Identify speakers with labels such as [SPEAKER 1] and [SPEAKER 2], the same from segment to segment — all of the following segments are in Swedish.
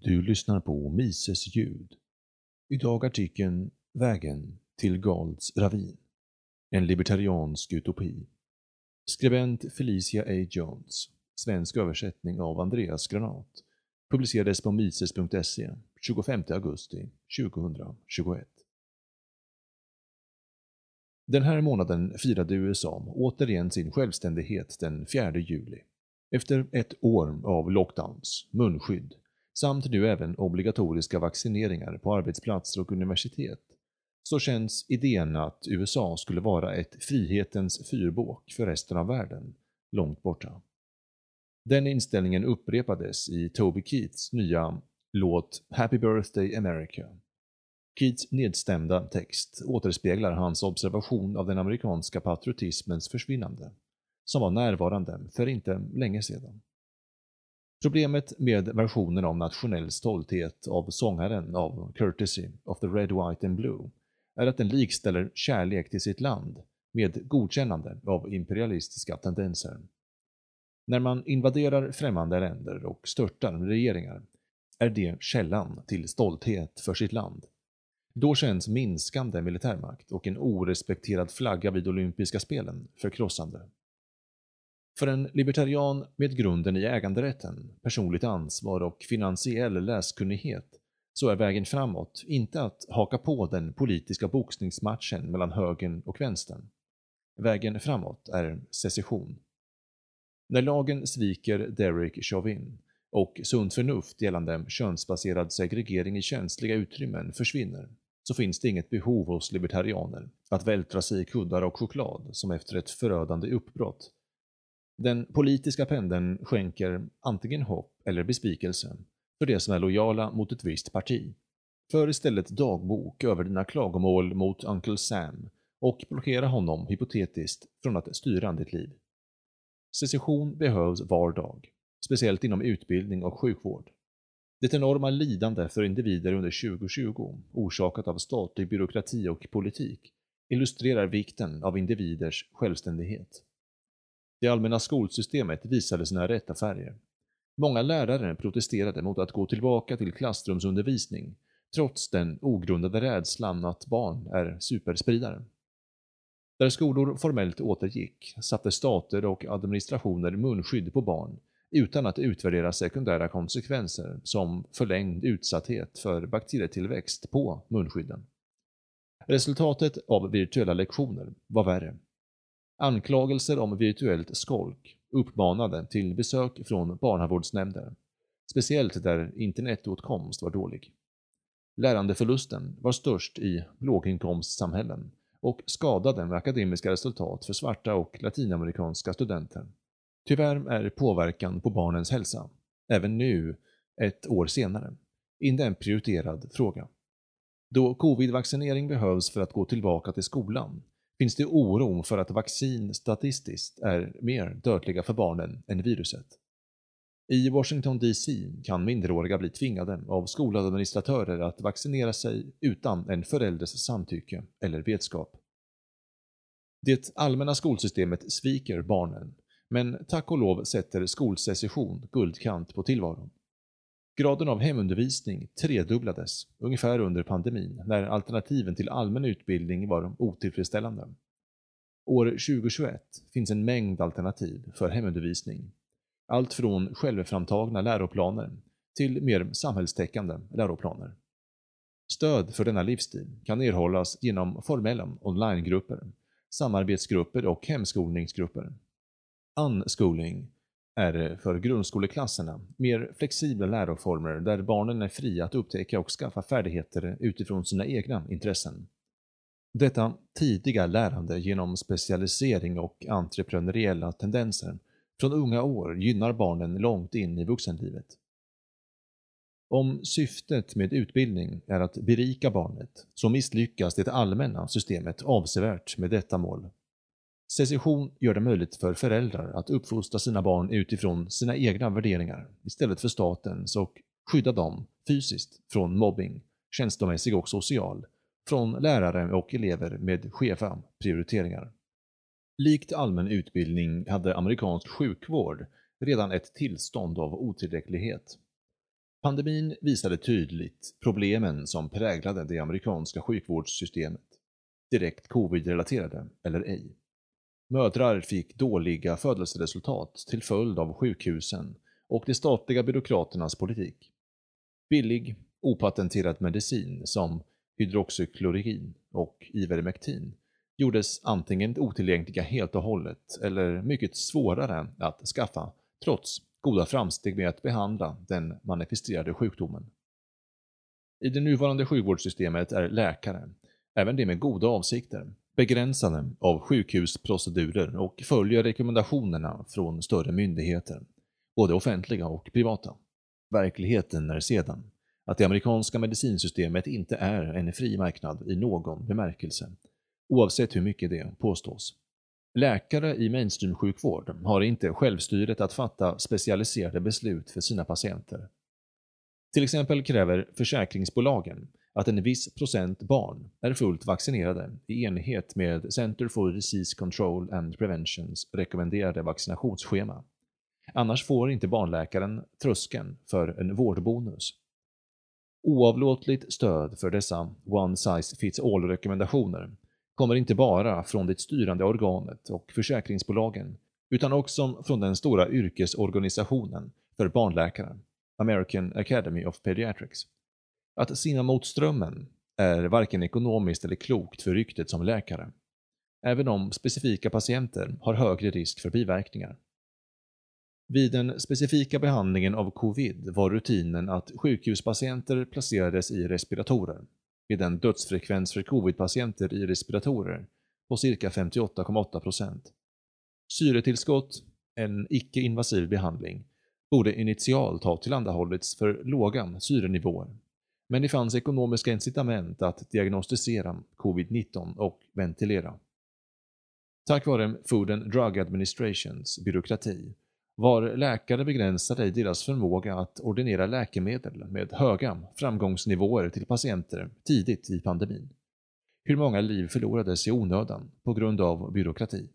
[SPEAKER 1] Du lyssnar på Mises ljud. Idag artikeln Vägen till Galds ravin. En libertariansk utopi. Skribent Felicia A. Jones. Svensk översättning av Andreas Granat. Publicerades på mises.se 25 augusti 2021. Den här månaden firade USA återigen sin självständighet den 4 juli. Efter ett år av lockdowns, munskydd samt nu även obligatoriska vaccineringar på arbetsplatser och universitet, så känns idén att USA skulle vara ett frihetens fyrbåk för resten av världen långt borta. Den inställningen upprepades i Toby Keats nya låt Happy Birthday America. Keats nedstämda text återspeglar hans observation av den amerikanska patriotismens försvinnande, som var närvarande för inte länge sedan. Problemet med versionen av nationell stolthet av sångaren av Courtesy of the Red, White and Blue är att den likställer kärlek till sitt land med godkännande av imperialistiska tendenser. När man invaderar främmande länder och störtar regeringar är det källan till stolthet för sitt land. Då känns minskande militärmakt och en orespekterad flagga vid olympiska spelen förkrossande. För en libertarian med grunden i äganderätten, personligt ansvar och finansiell läskunnighet så är vägen framåt inte att haka på den politiska boxningsmatchen mellan högern och vänstern. Vägen framåt är secession. När lagen sviker Derek Chauvin och sunt förnuft gällande könsbaserad segregering i känsliga utrymmen försvinner, så finns det inget behov hos libertarianer att vältra sig i kuddar och choklad som efter ett förödande uppbrott den politiska pendeln skänker antingen hopp eller besvikelse för de som är lojala mot ett visst parti. För istället dagbok över dina klagomål mot Uncle Sam och blockera honom hypotetiskt från att styra ditt liv. Secession behövs var dag, speciellt inom utbildning och sjukvård. Det enorma lidande för individer under 2020, orsakat av statlig byråkrati och politik, illustrerar vikten av individers självständighet. Det allmänna skolsystemet visade sina rätta färger. Många lärare protesterade mot att gå tillbaka till klassrumsundervisning, trots den ogrundade rädslan att barn är superspridare. Där skolor formellt återgick satte stater och administrationer munskydd på barn utan att utvärdera sekundära konsekvenser som förlängd utsatthet för bakterietillväxt på munskydden. Resultatet av virtuella lektioner var värre. Anklagelser om virtuellt skolk uppmanade till besök från barnavårdsnämnder, speciellt där internetåtkomst var dålig. Lärandeförlusten var störst i låginkomstsamhällen och skadade med akademiska resultat för svarta och latinamerikanska studenter. Tyvärr är påverkan på barnens hälsa, även nu, ett år senare, inte en prioriterad fråga. Då covid-vaccinering behövs för att gå tillbaka till skolan finns det oro för att vaccin statistiskt är mer dödliga för barnen än viruset. I Washington DC kan minderåriga bli tvingade av skoladministratörer att vaccinera sig utan en förälders samtycke eller vetskap. Det allmänna skolsystemet sviker barnen, men tack och lov sätter skolsecession guldkant på tillvaron. Graden av hemundervisning tredubblades ungefär under pandemin när alternativen till allmän utbildning var otillfredsställande. År 2021 finns en mängd alternativ för hemundervisning. Allt från självframtagna läroplaner till mer samhällstäckande läroplaner. Stöd för denna livsstil kan erhållas genom formella onlinegrupper, samarbetsgrupper och hemskolningsgrupper. Unschooling är för grundskoleklasserna mer flexibla läroformer där barnen är fria att upptäcka och skaffa färdigheter utifrån sina egna intressen. Detta tidiga lärande genom specialisering och entreprenöriella tendenser från unga år gynnar barnen långt in i vuxenlivet. Om syftet med utbildning är att berika barnet så misslyckas det allmänna systemet avsevärt med detta mål. Secession gör det möjligt för föräldrar att uppfostra sina barn utifrån sina egna värderingar istället för statens och skydda dem fysiskt från mobbing, känslomässig och social, från lärare och elever med skeva prioriteringar. Likt allmän utbildning hade amerikansk sjukvård redan ett tillstånd av otillräcklighet. Pandemin visade tydligt problemen som präglade det amerikanska sjukvårdssystemet, direkt covid-relaterade eller ej. Mödrar fick dåliga födelseresultat till följd av sjukhusen och de statliga byråkraternas politik. Billig, opatenterad medicin som hydroxyklorokin och Ivermectin gjordes antingen otillgängliga helt och hållet eller mycket svårare att skaffa trots goda framsteg med att behandla den manifesterade sjukdomen. I det nuvarande sjukvårdssystemet är läkare, även de med goda avsikter, begränsade av sjukhusprocedurer och följer rekommendationerna från större myndigheter, både offentliga och privata. Verkligheten är sedan att det amerikanska medicinsystemet inte är en fri marknad i någon bemärkelse, oavsett hur mycket det påstås. Läkare i mainstream-sjukvård har inte självstyret att fatta specialiserade beslut för sina patienter. Till exempel kräver försäkringsbolagen att en viss procent barn är fullt vaccinerade i enlighet med Center for Disease Control and Preventions rekommenderade vaccinationsschema. Annars får inte barnläkaren tröskeln för en vårdbonus. Oavlåtligt stöd för dessa one size fits all rekommendationer kommer inte bara från det styrande organet och försäkringsbolagen, utan också från den stora yrkesorganisationen för barnläkare, American Academy of Pediatrics. Att simma mot strömmen är varken ekonomiskt eller klokt för ryktet som läkare, även om specifika patienter har högre risk för biverkningar. Vid den specifika behandlingen av covid var rutinen att sjukhuspatienter placerades i respiratorer, med en dödsfrekvens för covid-patienter i respiratorer på cirka 58,8%. Syretillskott, en icke-invasiv behandling, borde initialt ha tillhandahållits för låga syrenivåer, men det fanns ekonomiska incitament att diagnostisera covid-19 och ventilera. Tack vare Food and Drug Administrations byråkrati var läkare begränsade i deras förmåga att ordinera läkemedel med höga framgångsnivåer till patienter tidigt i pandemin. Hur många liv förlorades i onödan på grund av byråkrati?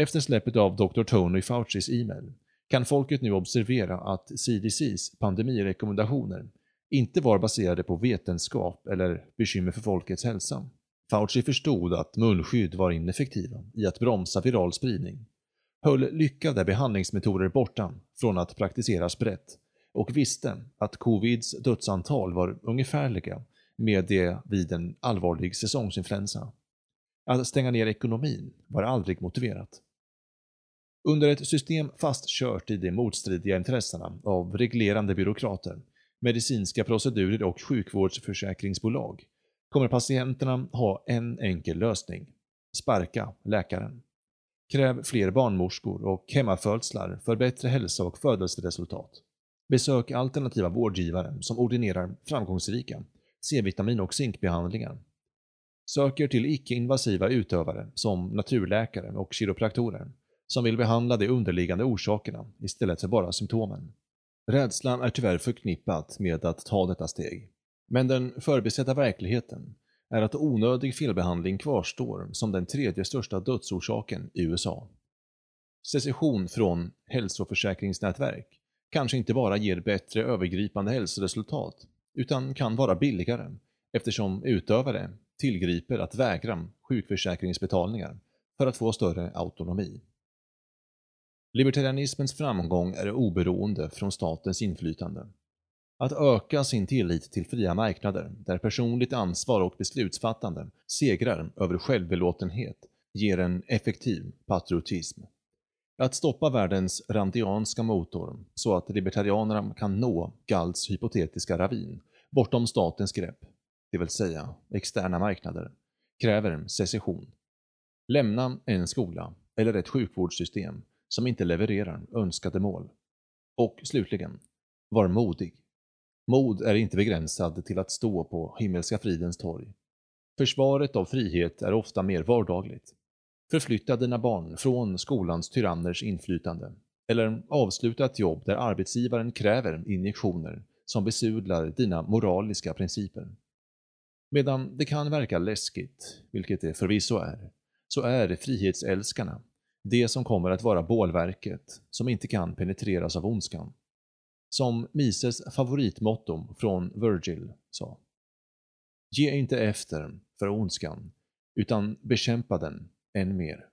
[SPEAKER 1] Efter släppet av Dr. Tony Faucis e-mail kan folket nu observera att CDCs pandemirekommendationer inte var baserade på vetenskap eller bekymmer för folkets hälsa. Fauci förstod att munskydd var ineffektiva i att bromsa viral spridning höll lyckade behandlingsmetoder borta från att praktiseras brett och visste att covids dödsantal var ungefärliga med det vid en allvarlig säsongsinfluensa. Att stänga ner ekonomin var aldrig motiverat. Under ett system fastkört i de motstridiga intressena av reglerande byråkrater, medicinska procedurer och sjukvårdsförsäkringsbolag kommer patienterna ha en enkel lösning. Sparka läkaren. Kräv fler barnmorskor och hemmafödslar för bättre hälsa och födelseresultat. Besök alternativa vårdgivare som ordinerar framgångsrika C-vitamin och zinkbehandlingar. Söker till icke-invasiva utövare som naturläkare och kiropraktorer som vill behandla de underliggande orsakerna istället för bara symptomen. Rädslan är tyvärr förknippat med att ta detta steg. Men den förbisedda verkligheten är att onödig felbehandling kvarstår som den tredje största dödsorsaken i USA. Secession från hälsoförsäkringsnätverk kanske inte bara ger bättre övergripande hälsoresultat, utan kan vara billigare eftersom utövare tillgriper att vägra sjukförsäkringsbetalningar för att få större autonomi. Libertarianismens framgång är oberoende från statens inflytande att öka sin tillit till fria marknader, där personligt ansvar och beslutsfattande segrar över självbelåtenhet, ger en effektiv patriotism. Att stoppa världens randianska motor så att libertarianerna kan nå Galds hypotetiska ravin bortom statens grepp, det vill säga externa marknader, kräver secession. Lämna en skola eller ett sjukvårdssystem som inte levererar önskade mål. Och slutligen, var modig. Mod är inte begränsad till att stå på Himmelska fridens torg. Försvaret av frihet är ofta mer vardagligt. Förflytta dina barn från skolans tyranners inflytande, eller avsluta ett jobb där arbetsgivaren kräver injektioner som besudlar dina moraliska principer. Medan det kan verka läskigt, vilket det förvisso är, så är frihetsälskarna det som kommer att vara bålverket som inte kan penetreras av ondskan. som Mises favoritmotto från Virgil sa. Ge inte efter för ondskan, utan bekämpa den än mer.